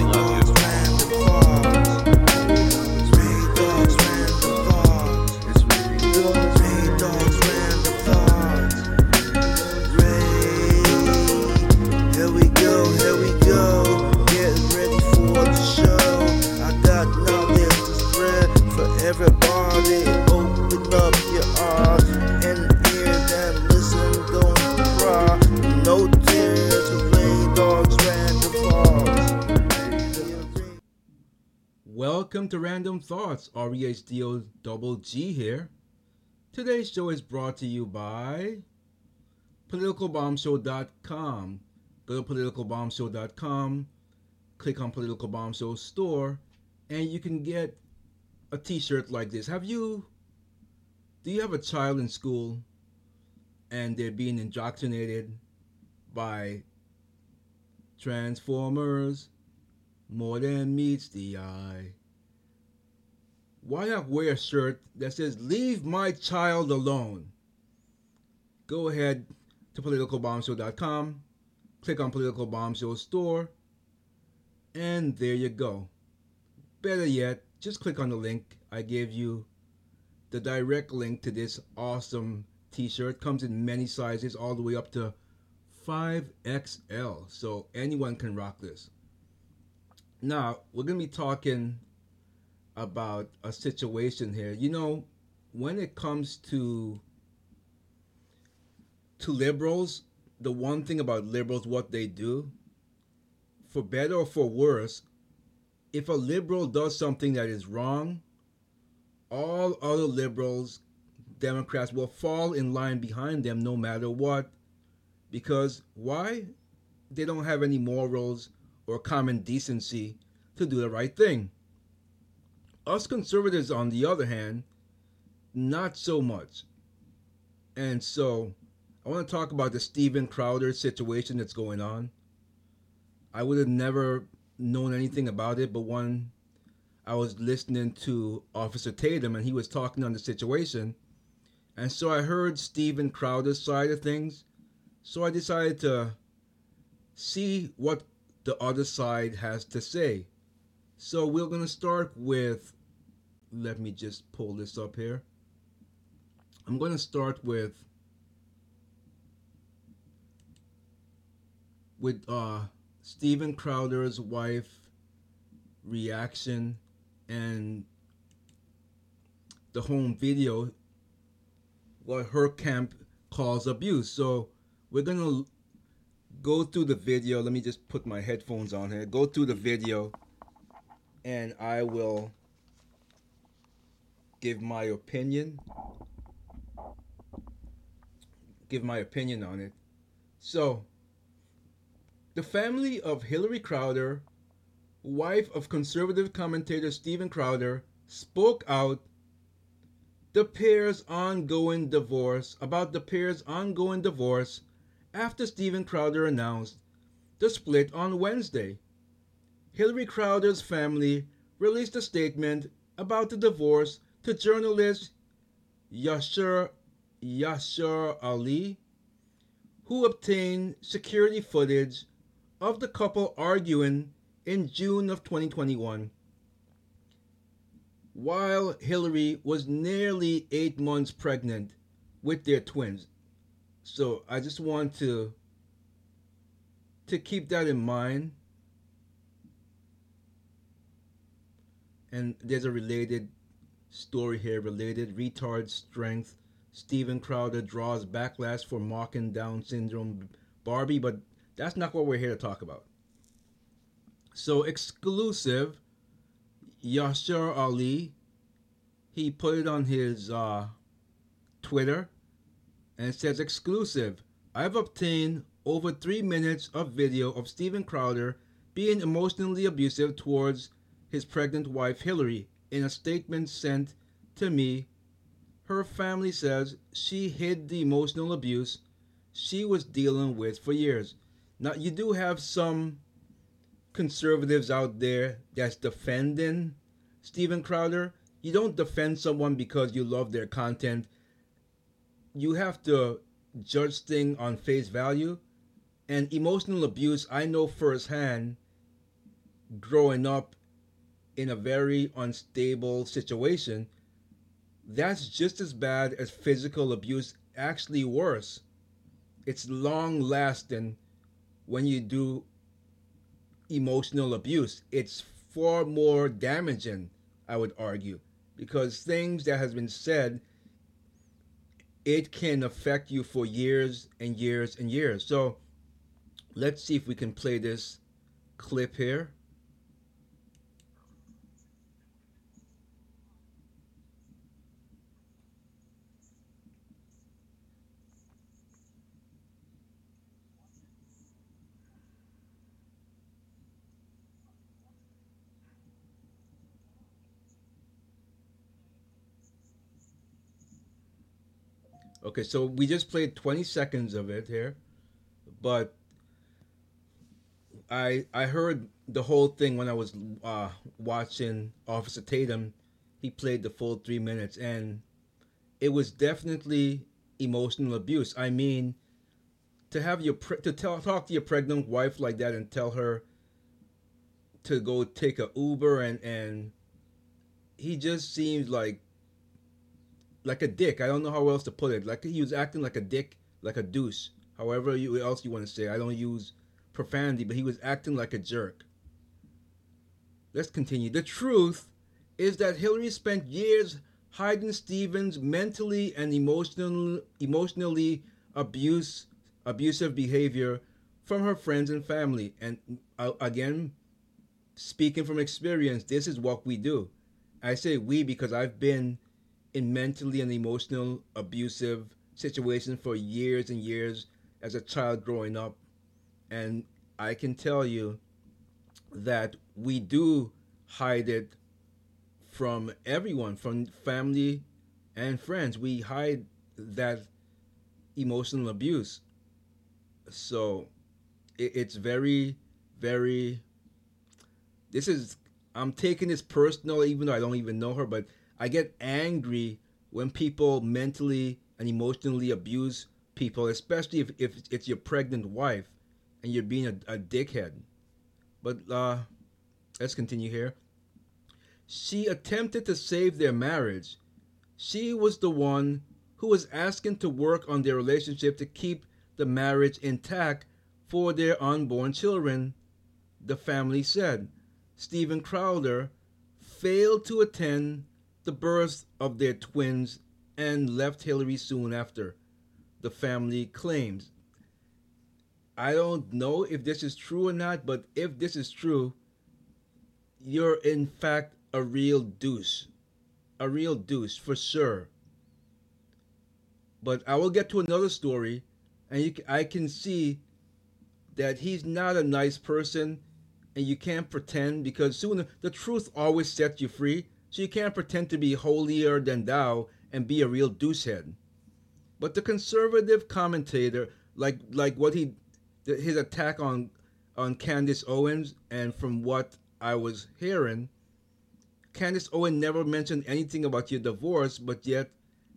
I love to Random Thoughts, REHDO Double G here. Today's show is brought to you by politicalbombshow.com. Go to politicalbombshow.com, click on Political Bomb Show store, and you can get a t-shirt like this. Have you do you have a child in school and they're being indoctrinated by Transformers more than meets the eye? Why not wear a shirt that says "Leave my child alone"? Go ahead to politicalbombshow.com, click on Political Bomb Show store, and there you go. Better yet, just click on the link I gave you. The direct link to this awesome t-shirt comes in many sizes, all the way up to 5XL, so anyone can rock this. Now, we're going to be talking about a situation here. You know, when it comes to to liberals, the one thing about liberals what they do, for better or for worse, if a liberal does something that is wrong, all other liberals, Democrats will fall in line behind them no matter what. Because why? They don't have any morals or common decency to do the right thing. Us conservatives, on the other hand, not so much. And so, I want to talk about the Steven Crowder situation that's going on. I would have never known anything about it, but when I was listening to Officer Tatum and he was talking on the situation, and so I heard Steven Crowder's side of things. So I decided to see what the other side has to say. So we're going to start with, let me just pull this up here. I'm going to start with with uh Steven Crowder's wife reaction and the home video what her camp calls abuse. So we're to go through the video. Let me just put my headphones on here. Go through the video and I will give my opinion. Give my opinion on it. So, the family of Hillary Crowder, wife of conservative commentator Steven Crowder, spoke out the pair's ongoing divorce about the pair's ongoing divorce after Steven Crowder announced the split on Wednesday. Hillary Crowder's family released a statement about the divorce to journalist Yashar Yashar Ali, who obtained security footage of the couple arguing in June of 2021 while Hillary was nearly eight months pregnant with their twins. So I just want to to keep that in mind. And there's a related story here related retard strength. Steven Crowder draws backlash for mocking Down syndrome Barbie, but that's not what we're here to talk about. So exclusive Yashar Ali, he put it on his uh, Twitter and says exclusive. I've obtained over three minutes of video of Steven Crowder being emotionally abusive towards his pregnant wife Hillary. In a statement sent to me, her family says she hid the emotional abuse she was dealing with for years. Now, you do have some conservatives out there that's defending Steven Crowder. You don't defend someone because you love their content. You have to judge things on face value. And emotional abuse, I know firsthand, growing up in a very unstable situation, that's just as bad as physical abuse, actually worse. It's long lasting when you do emotional abuse. It's far more damaging, I would argue, because things that has been said it can affect you for years and years and years. So let's see if we can play this clip here. Okay, so we just played 20 seconds of it here, but I I heard the whole thing when I was uh, watching Officer Tatum. He played the full three minutes, and it was definitely emotional abuse. I mean, to have your pre- to tell talk to your pregnant wife like that and tell her to go take a Uber and and he just seems like like a dick. I don't know how else to put it. Like he was acting like a dick, like a deuce. However you else you want to say. I don't use profanity, but he was acting like a jerk. Let's continue. The truth is that Hillary spent years hiding Stevens' mentally and emotional, emotionally abuse, abusive behavior from her friends and family. And uh, again, speaking from experience, this is what we do. I say we because I've been in mentally and emotional abusive situations for years and years as a child growing up. And I can tell you that we do hide it from everyone, from family and friends. We hide that emotional abuse. So it's very, very. This is. I'm taking this personal, even though I don't even know her, but I get angry when people mentally and emotionally abuse people, especially if, if it's your pregnant wife and you're being a, a dickhead. But uh, let's continue here. She attempted to save their marriage. She was the one who was asking to work on their relationship to keep the marriage intact for their unborn children, the family said. Steven Crowder failed to attend the birth of their twins and left Hillary soon after, the family claims. I don't know if this is true or not, but if this is true, you're in fact a real deuce. A real deuce, for sure. But I will get to another story, and you, I can see that he's not a nice person, and you can't pretend because soon the truth always sets you free. So you can't pretend to be holier than thou and be a real deucehead. But the conservative commentator, like like what he, his attack on on Candace Owens, and from what I was hearing, Candace Owens never mentioned anything about your divorce, but yet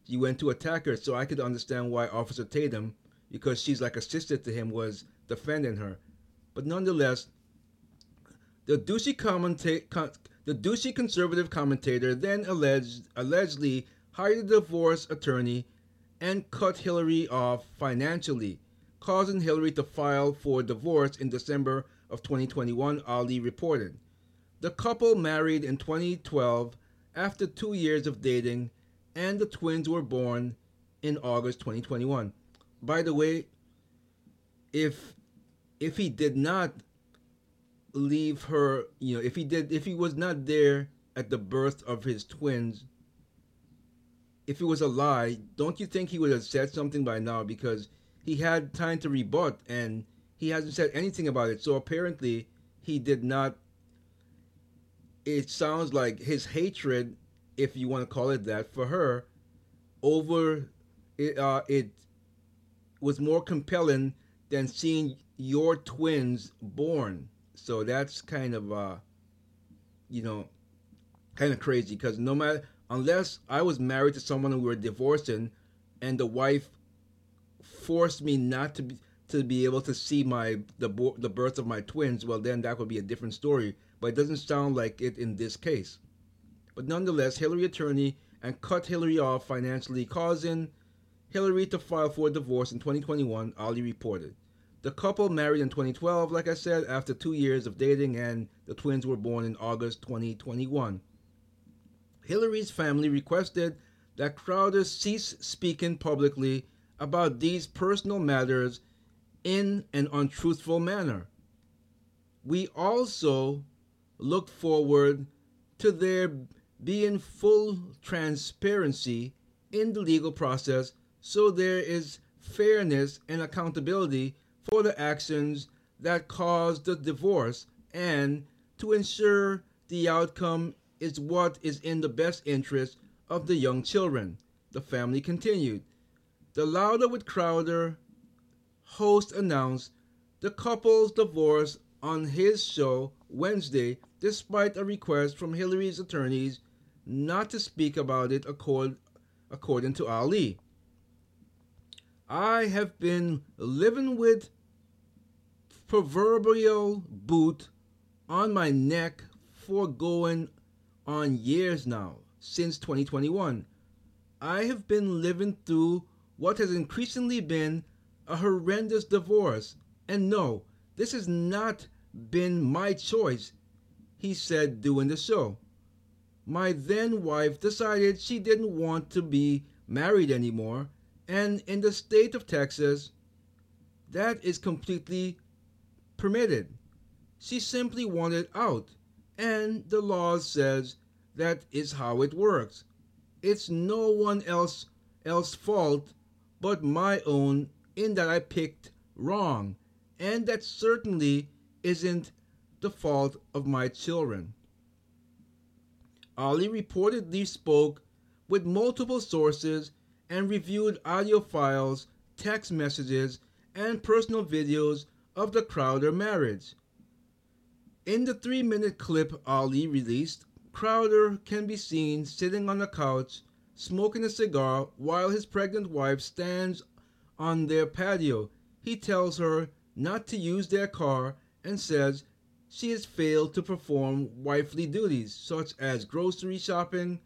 you went to attack her. So I could understand why Officer Tatum, because she's like a sister to him, was defending her. But nonetheless, the douchey commentator the douchey conservative commentator then alleged, allegedly hired a divorce attorney and cut Hillary off financially, causing Hillary to file for divorce in December of 2021, Ali reported. The couple married in 2012 after two years of dating, and the twins were born in August 2021. By the way, if if he did not leave her, you know, if he did, if he was not there at the birth of his twins, if it was a lie, don't you think he would have said something by now? Because he had time to rebut and he hasn't said anything about it. So apparently he did not. It sounds like his hatred, if you want to call it that, for her, over it, uh, it was more compelling than seeing your twins born. So that's kind of uh you know kind of crazy because no matter unless I was married to someone and we were divorcing and the wife forced me not to be to be able to see my the the birth of my twins, well then that would be a different story. But it doesn't sound like it in this case. But nonetheless, Hillary attorney and cut Hillary off financially, causing Hillary to file for divorce in 2021. Ali reported. The couple married in 2012, like I said, after two years of dating, and the twins were born in August 2021. Hillary's family requested that Crowder cease speaking publicly about these personal matters in an untruthful manner. We also look forward to there being full transparency in the legal process so there is fairness and accountability for the actions that caused the divorce and to ensure the outcome is what is in the best interest of the young children. The family continued. The Louder with Crowder host announced the couple's divorce on his show Wednesday, despite a request from Hillary's attorneys not to speak about it, accord, according to Ali. I have been living with proverbial boot on my neck for going on years now, since 2021. I have been living through what has increasingly been a horrendous divorce. And no, this has not been my choice, he said during the show. My then wife decided she didn't want to be married anymore, and in the state of Texas, that is completely permitted. She simply wanted out, and the law says that is how it works. It's no one else else fault but my own in that I picked wrong, and that certainly isn't the fault of my children. Ali reportedly spoke with multiple sources and reviewed audio files, text messages, and personal videos of the Crowder marriage. In the three minute clip Ali released, Crowder can be seen sitting on a couch smoking a cigar while his pregnant wife stands on their patio. He tells her not to use their car and says she has failed to perform wifely duties such as grocery shopping.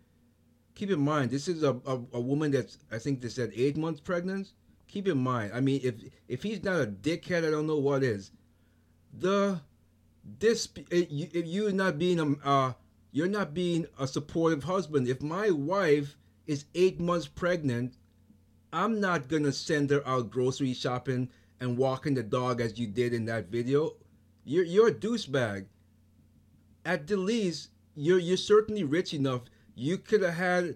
Keep in mind, this is a, a, a woman that's, I think they said, eight months pregnant. Keep in mind, I mean, if if he's not a dickhead, I don't know what is. The this if you're not being a uh, you're not being a supportive husband. If my wife is eight months pregnant, I'm not gonna send her out grocery shopping and walking the dog as you did in that video. You're you're a douchebag. At the least, you're you're certainly rich enough. You could have had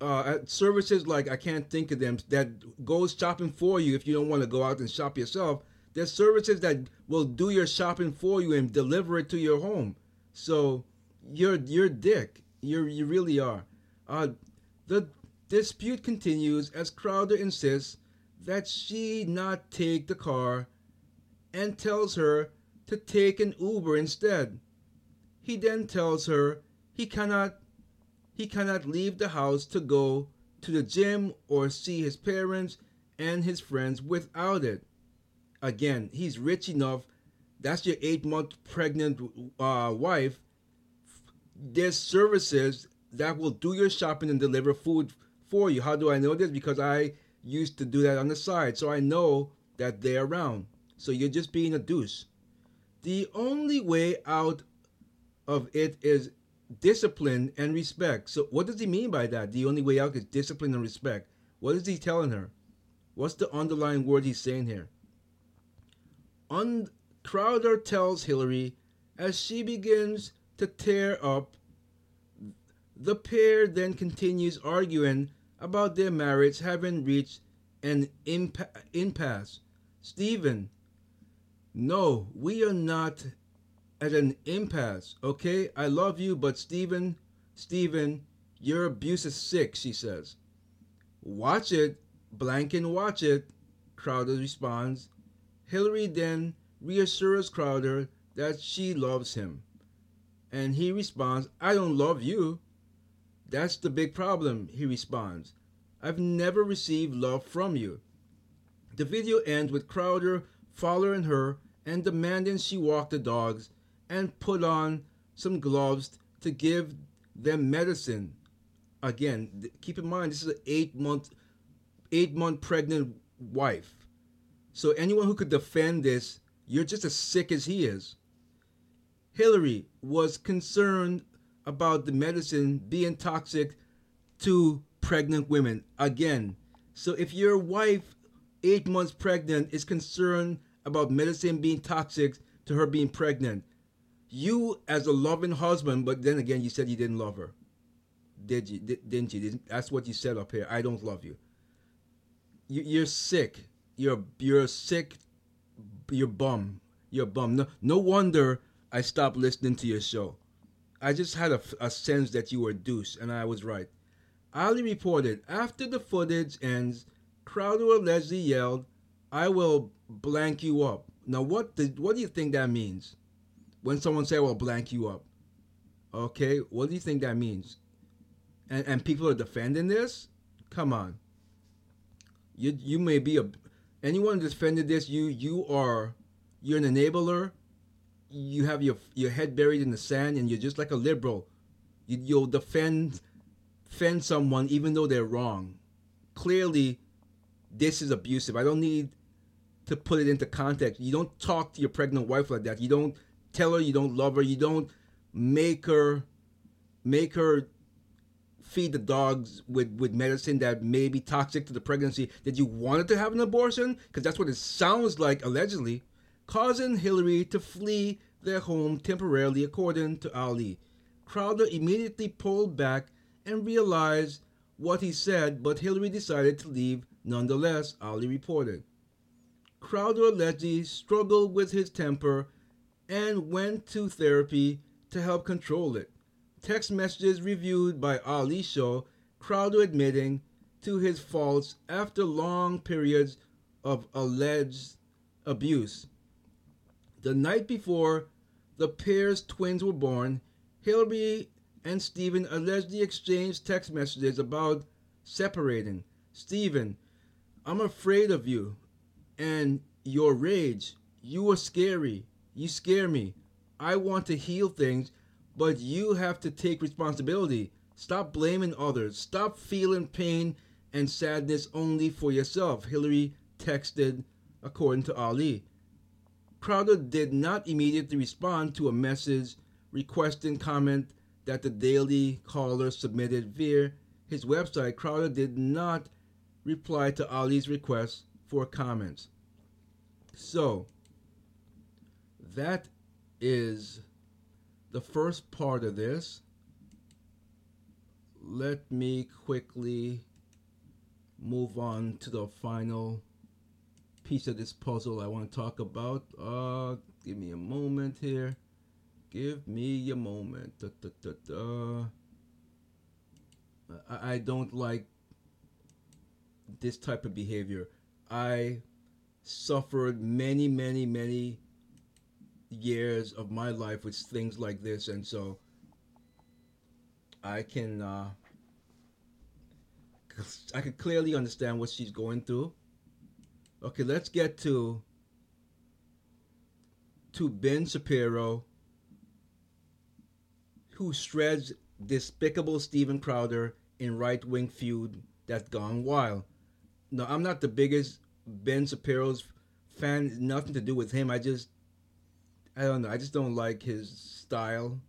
uh, services like I can't think of them that goes shopping for you if you don't want to go out and shop yourself. There's services that will do your shopping for you and deliver it to your home. So you're you're dick. You're you really are. Uh, the dispute continues as Crowder insists that she not take the car and tells her to take an Uber instead. He then tells her he cannot he cannot leave the house to go to the gym or see his parents and his friends without it. Again, he's rich enough. That's your eight month pregnant uh, wife. There's services that will do your shopping and deliver food for you. How do I know this? Because I used to do that on the side. So I know that they're around. So you're just being a douche. The only way out of it is discipline and respect. So what does he mean by that? The only way out is discipline and respect. What is he telling her? What's the underlying word he's saying here? Un- Crowder tells Hillary as she begins to tear up. The pair then continues arguing about their marriage having reached an impa- impasse. Steven, no, we are not at an impasse, okay? I love you, but Steven, Steven, your abuse is sick, she says. Watch it, Blanken, watch it, Crowder responds. Hillary then reassures Crowder that she loves him. And he responds, I don't love you. That's the big problem, he responds. I've never received love from you. The video ends with Crowder following her and demanding she walk the dogs and put on some gloves to give them medicine. Again, keep in mind this is an eight month, eight month pregnant wife. So anyone who could defend this, you're just as sick as he is. Hillary was concerned about the medicine being toxic to pregnant women. Again, so if your wife, eight months pregnant, is concerned about medicine being toxic to her being pregnant, you as a loving husband, but then again, you said you didn't love her. Did you? Did, didn't you? That's what you said up here. I don't love you. you you're sick. You're you're sick. You're bum. You're bum. No, no wonder I stopped listening to your show. I just had a, a sense that you were deuce, and I was right. Ali reported after the footage ends, Crowder allegedly yelled, "I will blank you up." Now, what did what do you think that means? When someone say, "I will blank you up," okay, what do you think that means? And and people are defending this? Come on. You you may be a anyone defending this. You you are you're an enabler. You have your your head buried in the sand, and you're just like a liberal. You, you'll defend defend someone even though they're wrong. Clearly, this is abusive. I don't need to put it into context. You don't talk to your pregnant wife like that. You don't tell her you don't love her. You don't make her make her feed the dogs with, with medicine that may be toxic to the pregnancy that you wanted to have an abortion because that's what it sounds like allegedly causing hillary to flee their home temporarily according to ali crowder immediately pulled back and realized what he said but hillary decided to leave nonetheless ali reported crowder allegedly struggled with his temper and went to therapy to help control it Text messages reviewed by Ali show Crowder admitting to his faults after long periods of alleged abuse. The night before the pair's twins were born, Hillary and Steven allegedly exchanged text messages about separating. Steven, I'm afraid of you and your rage. You are scary. You scare me. I want to heal things but you have to take responsibility. Stop blaming others. Stop feeling pain and sadness only for yourself, Hillary texted, according to Ali. Crowder did not immediately respond to a message requesting comment that the Daily Caller submitted via his website. Crowder did not reply to Ali's request for comments. So, that is the first part of this, let me quickly move on to the final piece of this puzzle I want to talk about. Uh, give me a moment here. Give me a moment. Da, da, da. I, I don't like this type of behavior. I suffered many, many, many years of my life with things like this, and so I can uh, I can clearly understand what she's going through. Okay, let's get to to Ben Shapiro, who shreds despicable Steven Crowder in right wing feud that's gone wild. No, I'm not the biggest Ben Shapiro's fan. Nothing to do with him. I just I don't know. I just don't like his style,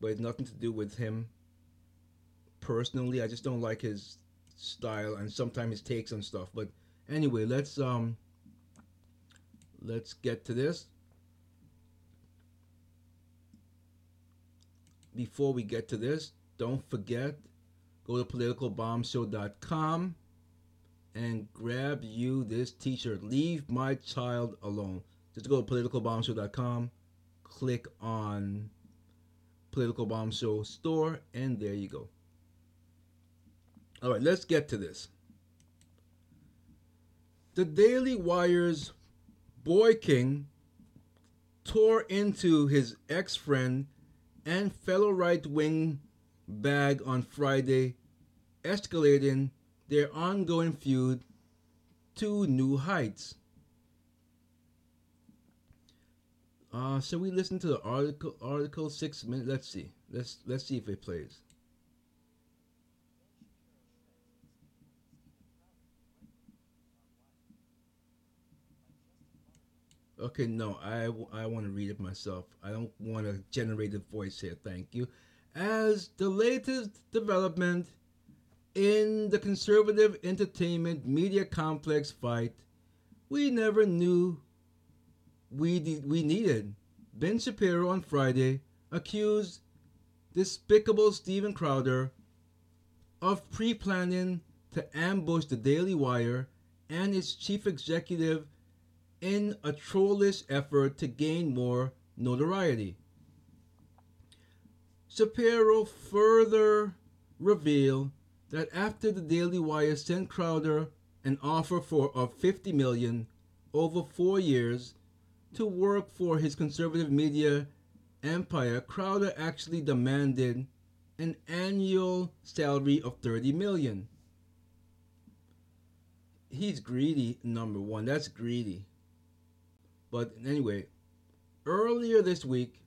but it's nothing to do with him personally. I just don't like his style and sometimes his takes on stuff. But anyway, let's um let's get to this. Before we get to this, don't forget go to politicalbombshow.com and grab you this t-shirt. Leave my child alone just go to politicalbombshow.com, click on Political Bomb Show store, and there you go. All right, let's get to this. The Daily Wire's Boy King tore into his ex friend and fellow right wing bag on Friday, escalating their ongoing feud to new heights. Uh, shall we listen to the article? Article six minutes. Let's see. Let's let's see if it plays. Okay, no, I, I want to read it myself. I don't want a generated voice here. Thank you. As the latest development in the conservative entertainment media complex fight, we never knew we de- we needed. Ben Shapiro on Friday accused despicable Steven Crowder of pre-planning to ambush the Daily Wire and its chief executive in a trollish effort to gain more notoriety. Shapiro further revealed that after the Daily Wire sent Crowder an offer for of 50 million over 4 years to work for his conservative media empire, Crowder actually demanded an annual salary of 30 million. He's greedy, number 1. That's greedy. But anyway, earlier this week,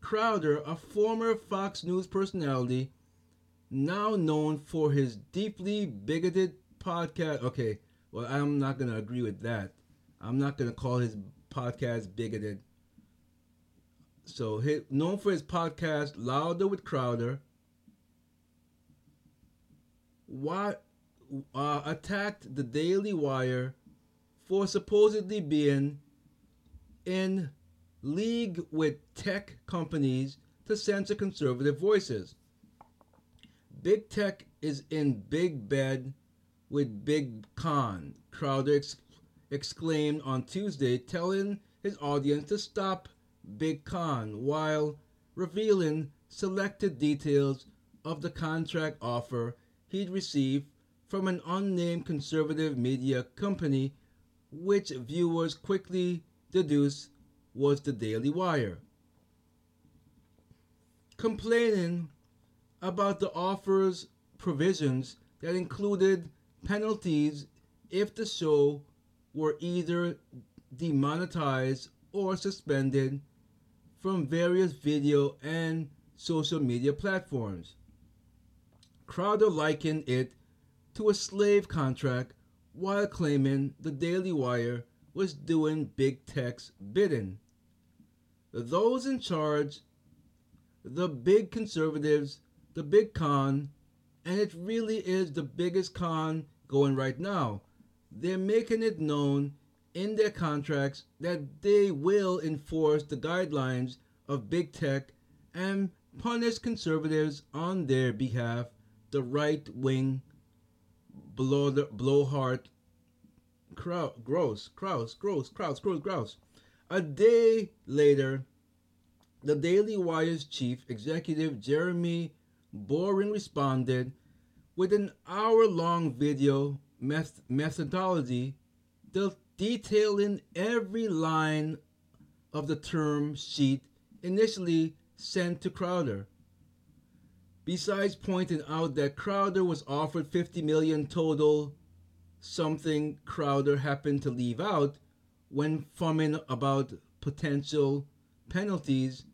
Crowder, a former Fox News personality, now known for his deeply bigoted podcast. Okay, well, I'm not going to agree with that. I'm not going to call his podcast bigoted. So, he, known for his podcast Louder with Crowder, what uh, attacked the Daily Wire for supposedly being in league with tech companies to censor conservative voices. Big tech is in big bed with Big Con, Crowder ex- exclaimed on Tuesday, telling his audience to stop Big Con while revealing selected details of the contract offer he'd received from an unnamed conservative media company, which viewers quickly deduced was the Daily Wire. Complaining about the offer's provisions that included penalties if the show were either demonetized or suspended from various video and social media platforms. Crowder likened it to a slave contract while claiming the Daily Wire was doing big tech's bidding. Those in charge, the big conservatives, the big con, and it really is the biggest con going right now. They're making it known in their contracts that they will enforce the guidelines of big tech and punish conservatives on their behalf, the right wing blow blowhard Crow, gross, Kraus, gross, Kraus, gross, gross. A day later, the Daily Wire's chief executive Jeremy Boring responded with an hour-long video meth- methodology detailing every line of the term sheet initially sent to Crowder. Besides pointing out that Crowder was offered 50 million total something Crowder happened to leave out when foaming about potential penalties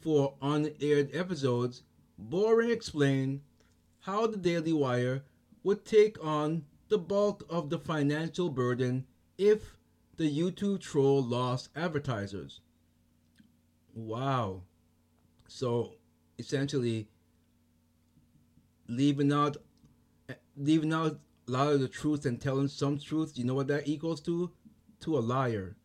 for unaired episodes, Boring explained how the Daily Wire would take on the bulk of the financial burden if the YouTube troll lost advertisers. Wow. So essentially leaving out leaving out a lot of the truth and telling some truth, you know what that equals to? To a liar.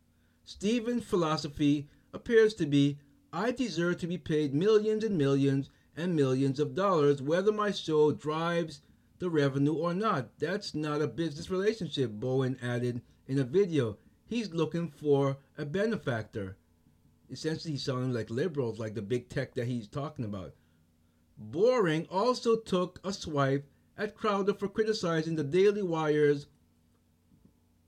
Steven's philosophy appears to be I deserve to be paid millions and millions and millions of dollars whether my show drives the revenue or not. That's not a business relationship, Boring added in a video. He's looking for a benefactor. Essentially, he's sounding like liberals, like the big tech that he's talking about. Boring also took a swipe at Crowder for criticizing the Daily Wire's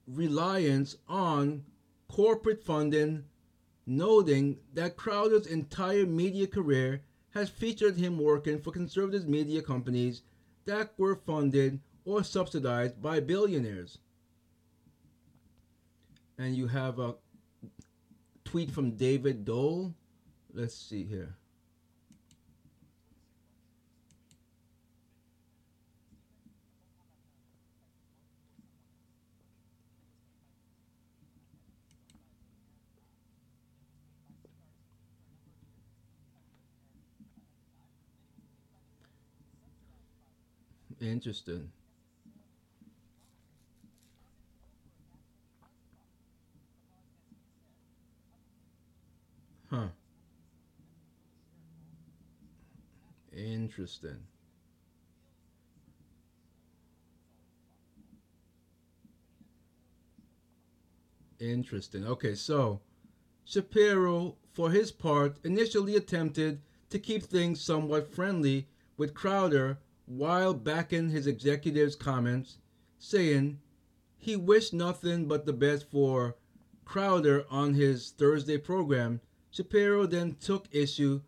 reliance on corporate funding, noting that Crowder's entire media career has featured him working for conservative media companies that were funded or subsidized by billionaires. And you have a tweet from David Dole. Let's see here. Interesting. Huh. Interesting. Interesting. Okay, so Shapiro, for his part, initially attempted to keep things somewhat friendly with Crowder while backing his executive's comments, saying he wished nothing but the best for Crowder on his Thursday program. Shapiro then took issue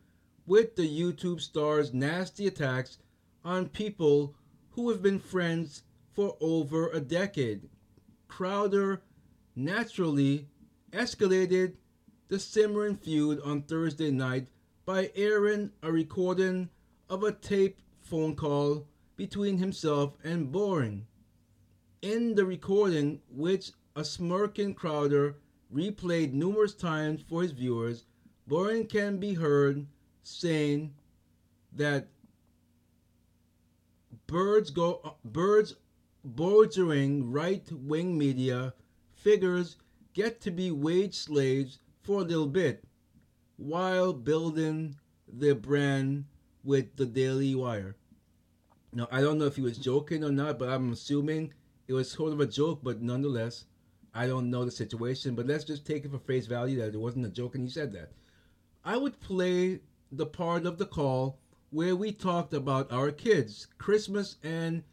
with the YouTube star's nasty attacks on people who have been friends for over a decade. Crowder naturally escalated the simmering feud on Thursday night by airing a recording of a tape phone call between himself and Boring. In the recording, which a smirking Crowder replayed numerous times for his viewers, Boring can be heard saying that birds go birds bordering right-wing media figures get to be wage slaves for a little bit while building their brand with the Daily Wire. Now, I don't know if he was joking or not, but I'm assuming it was sort of a joke, but nonetheless, I don't know the situation. But let's just take it for face value that it wasn't a joke and he said that. I would play the part of the call where we talked about our kids, Christmas, and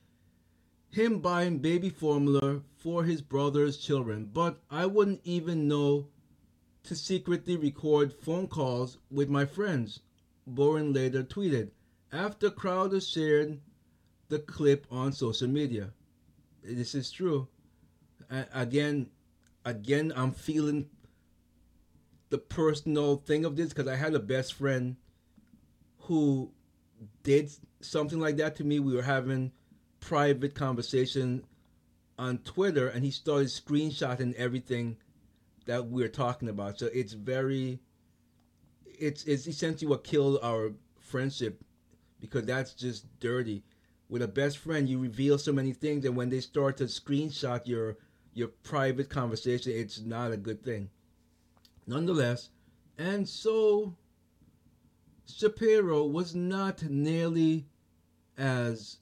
him buying baby formula for his brother's children, but I wouldn't even know to secretly record phone calls with my friends, Boring later tweeted after Crowder shared the clip on social media. This is true. again, again, I'm feeling the personal thing of this because I had a best friend who did something like that to me. We were having private conversation on Twitter, and he started screenshotting everything that we are talking about. So it's very, it's it's essentially what killed our friendship because that's just dirty. With a best friend, you reveal so many things, and when they start to screenshot your your private conversation, it's not a good thing. Nonetheless, and so Shapiro was not nearly as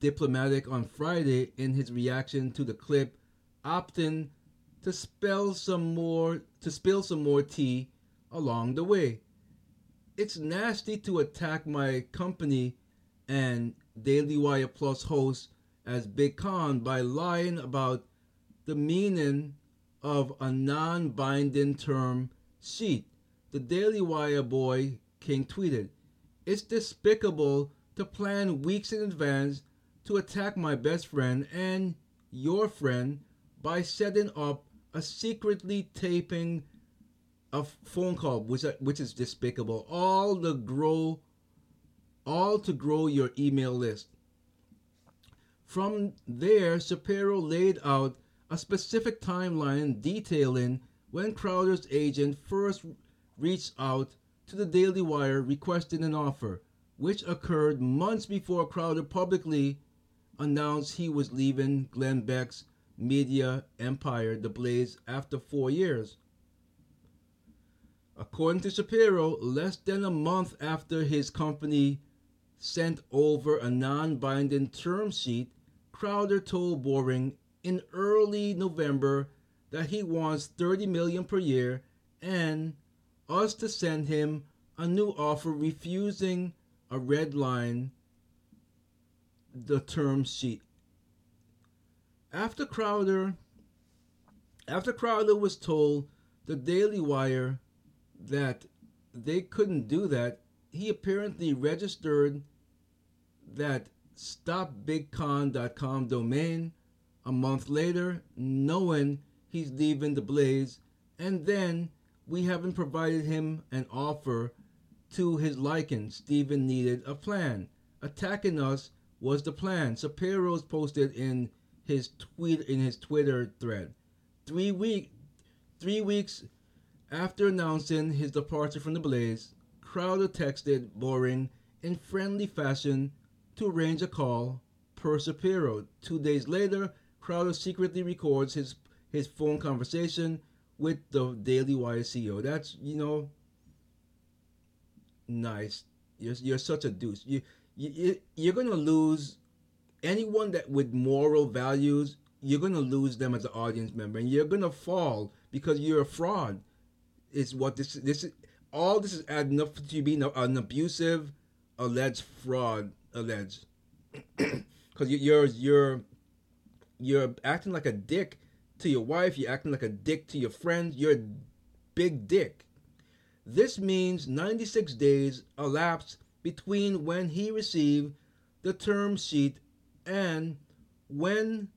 diplomatic on Friday in his reaction to the clip, opting to spell some more to spill some more tea along the way. It's nasty to attack my company and Daily Wire Plus host as Big Con by lying about the meaning of a non-binding term sheet. The Daily Wire boy King tweeted, "It's despicable to plan weeks in advance to attack my best friend and your friend by setting up a secretly taping a phone call, which which is despicable. All the grow, all to grow your email list. From there, Shapiro laid out a specific timeline detailing when Crowder's agent first reached out to the Daily Wire requesting an offer, which occurred months before Crowder publicly announced he was leaving Glenn Beck's media empire, The Blaze, after four years. According to Shapiro, less than a month after his company sent over a non binding term sheet, Crowder told Boring in early November that he wants 30 million per year and us to send him a new offer refusing a red line the term sheet. After Crowder after Crowder was told the Daily Wire that they couldn't do that, he apparently registered that stopbigcon.com domain a month later, knowing he's leaving the blaze, and then we haven't provided him an offer to his liking. Steven needed a plan. Attacking us was the plan. Shapiro's posted in his tweet in his Twitter thread. Three week three weeks after announcing his departure from the Blaze, Crowder texted Boring in friendly fashion to arrange a call per Shapiro. Two days later, Crowder secretly records his his phone conversation with the Daily Wire CEO. That's you know nice. You're you're such a deuce. You you you're gonna lose anyone that with moral values. You're gonna lose them as an audience member, and you're gonna fall because you're a fraud. Is what this this is. All this is adding up to being an abusive, alleged fraud, alleged. Because you're you're you're acting like a dick to your wife. You're acting like a dick to your friends. You're a big dick. This means 96 days elapsed between when he received the term sheet and when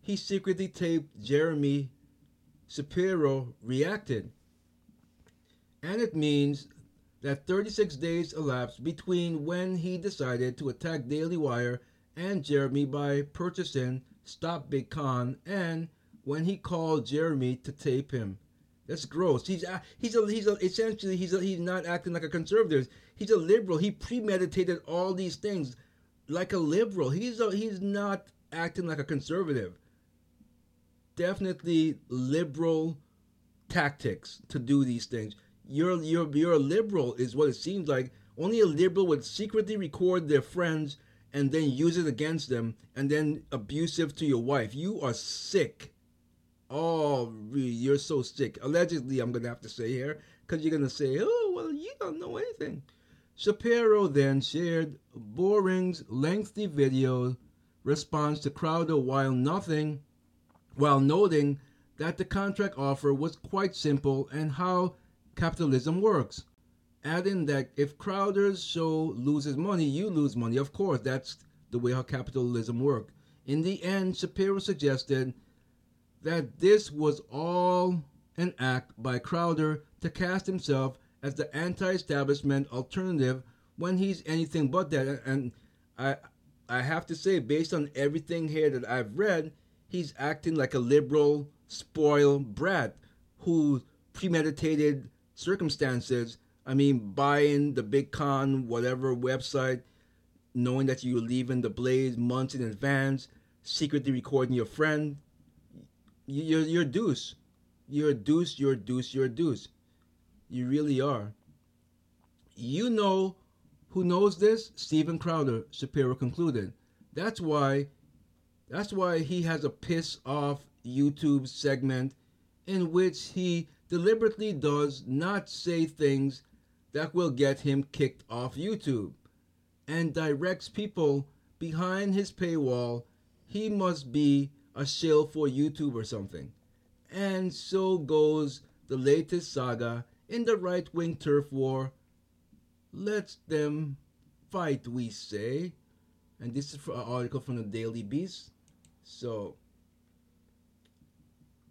he secretly taped Jeremy Shapiro reacted. And it means that 36 days elapsed between when he decided to attack Daily Wire and Jeremy by purchasing Stop Big Con and when he called Jeremy to tape him. That's gross. He's a, he's a, he's a, essentially he's a, he's not acting like a conservative. He's a liberal. He premeditated all these things like a liberal. He's a, he's not acting like a conservative. Definitely liberal tactics to do these things. You're you're you're a liberal is what it seems like. Only a liberal would secretly record their friends and then use it against them and then abusive to your wife. You are sick. Oh, you're so sick. Allegedly, I'm going to have to say here, because you're going to say, oh, well, you don't know anything. Shapiro then shared Boring's lengthy video response to Crowder while nothing, while noting that the contract offer was quite simple and how capitalism works. Adding that if Crowder's show loses money, you lose money. Of course, that's the way how capitalism works. In the end, Shapiro suggested that this was all an act by Crowder to cast himself as the anti-establishment alternative when he's anything but that. And I, I have to say, based on everything here that I've read, he's acting like a liberal, spoiled brat who premeditated circumstances. I mean, buying the big con, whatever website, knowing that you're leaving the blaze months in advance, secretly recording your friend, you're you're deuce. You're a deuce. You're a deuce. You're a deuce. You really are. You know who knows this? Steven Crowder, Shapiro concluded. That's why that's why he has a piss off YouTube segment in which he deliberately does not say things that will get him kicked off YouTube and directs people behind his paywall. He must be a shill for YouTube or something. And so goes the latest saga in the right wing turf war. Let them fight, we say. And this is an article from the Daily Beast. So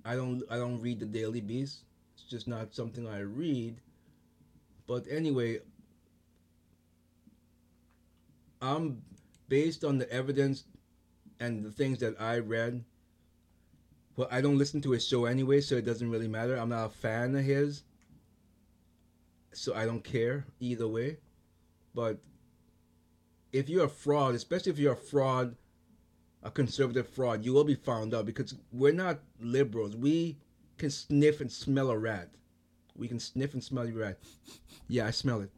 I don't I don't read the Daily Beast. Just not something I read. But anyway, I'm based on the evidence and the things that I read well, I don't listen to his show anyway, so it doesn't really matter. I'm not a fan of his, so I don't care either way. But if you're a fraud, especially if you're a fraud, a conservative fraud, you will be found out because we're not liberals. We can sniff and smell a rat. We can sniff and smell a rat. Yeah, I smell it.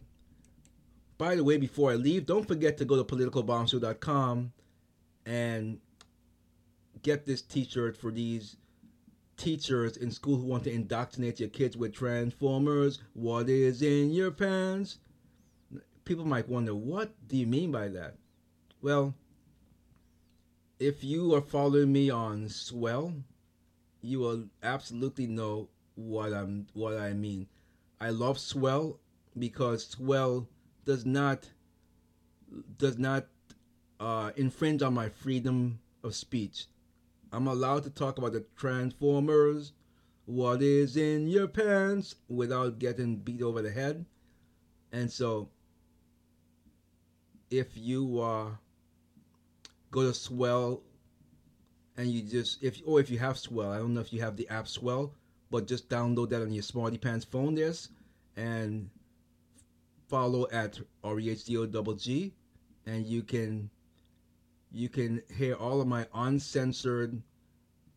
By the way, before I leave, don't forget to go to politicalbombshell.com and get this T-shirt for these teachers in school who want to indoctrinate your kids with Transformers. What is in your pants? People might wonder, what do you mean by that? Well, if you are following me on Swell, you will absolutely know what I'm what I mean. I love Swell because Swell does not does not uh, infringe on my freedom of speech. I'm allowed to talk about the Transformers what is in your pants without getting beat over the head. And so, if you uh, go to Swell and you just if or if you have Swell, I don't know if you have the app Swell, but just download that on your Smarty Pants phone. This and follow at REHDO and you can you can hear all of my uncensored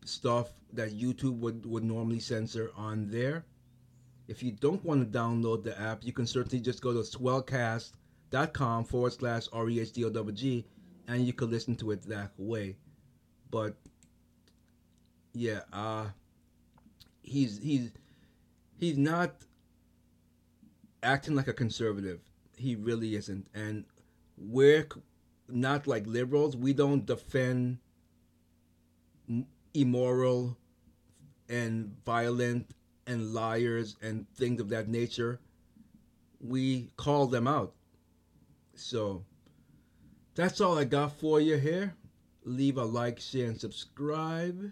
stuff that YouTube would, would normally censor on there. If you don't want to download the app, you can certainly just go to swellcast.com forward slash REHDOWG and you can listen to it that way. But yeah, uh he's he's he's not acting like a conservative. He really isn't. And we're not like liberals. We don't defend immoral and violent and liars and things of that nature. We call them out. So that's all I got for you here. Leave a like, share, and subscribe.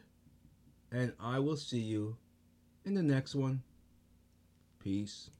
And I will see you in the next one. Peace.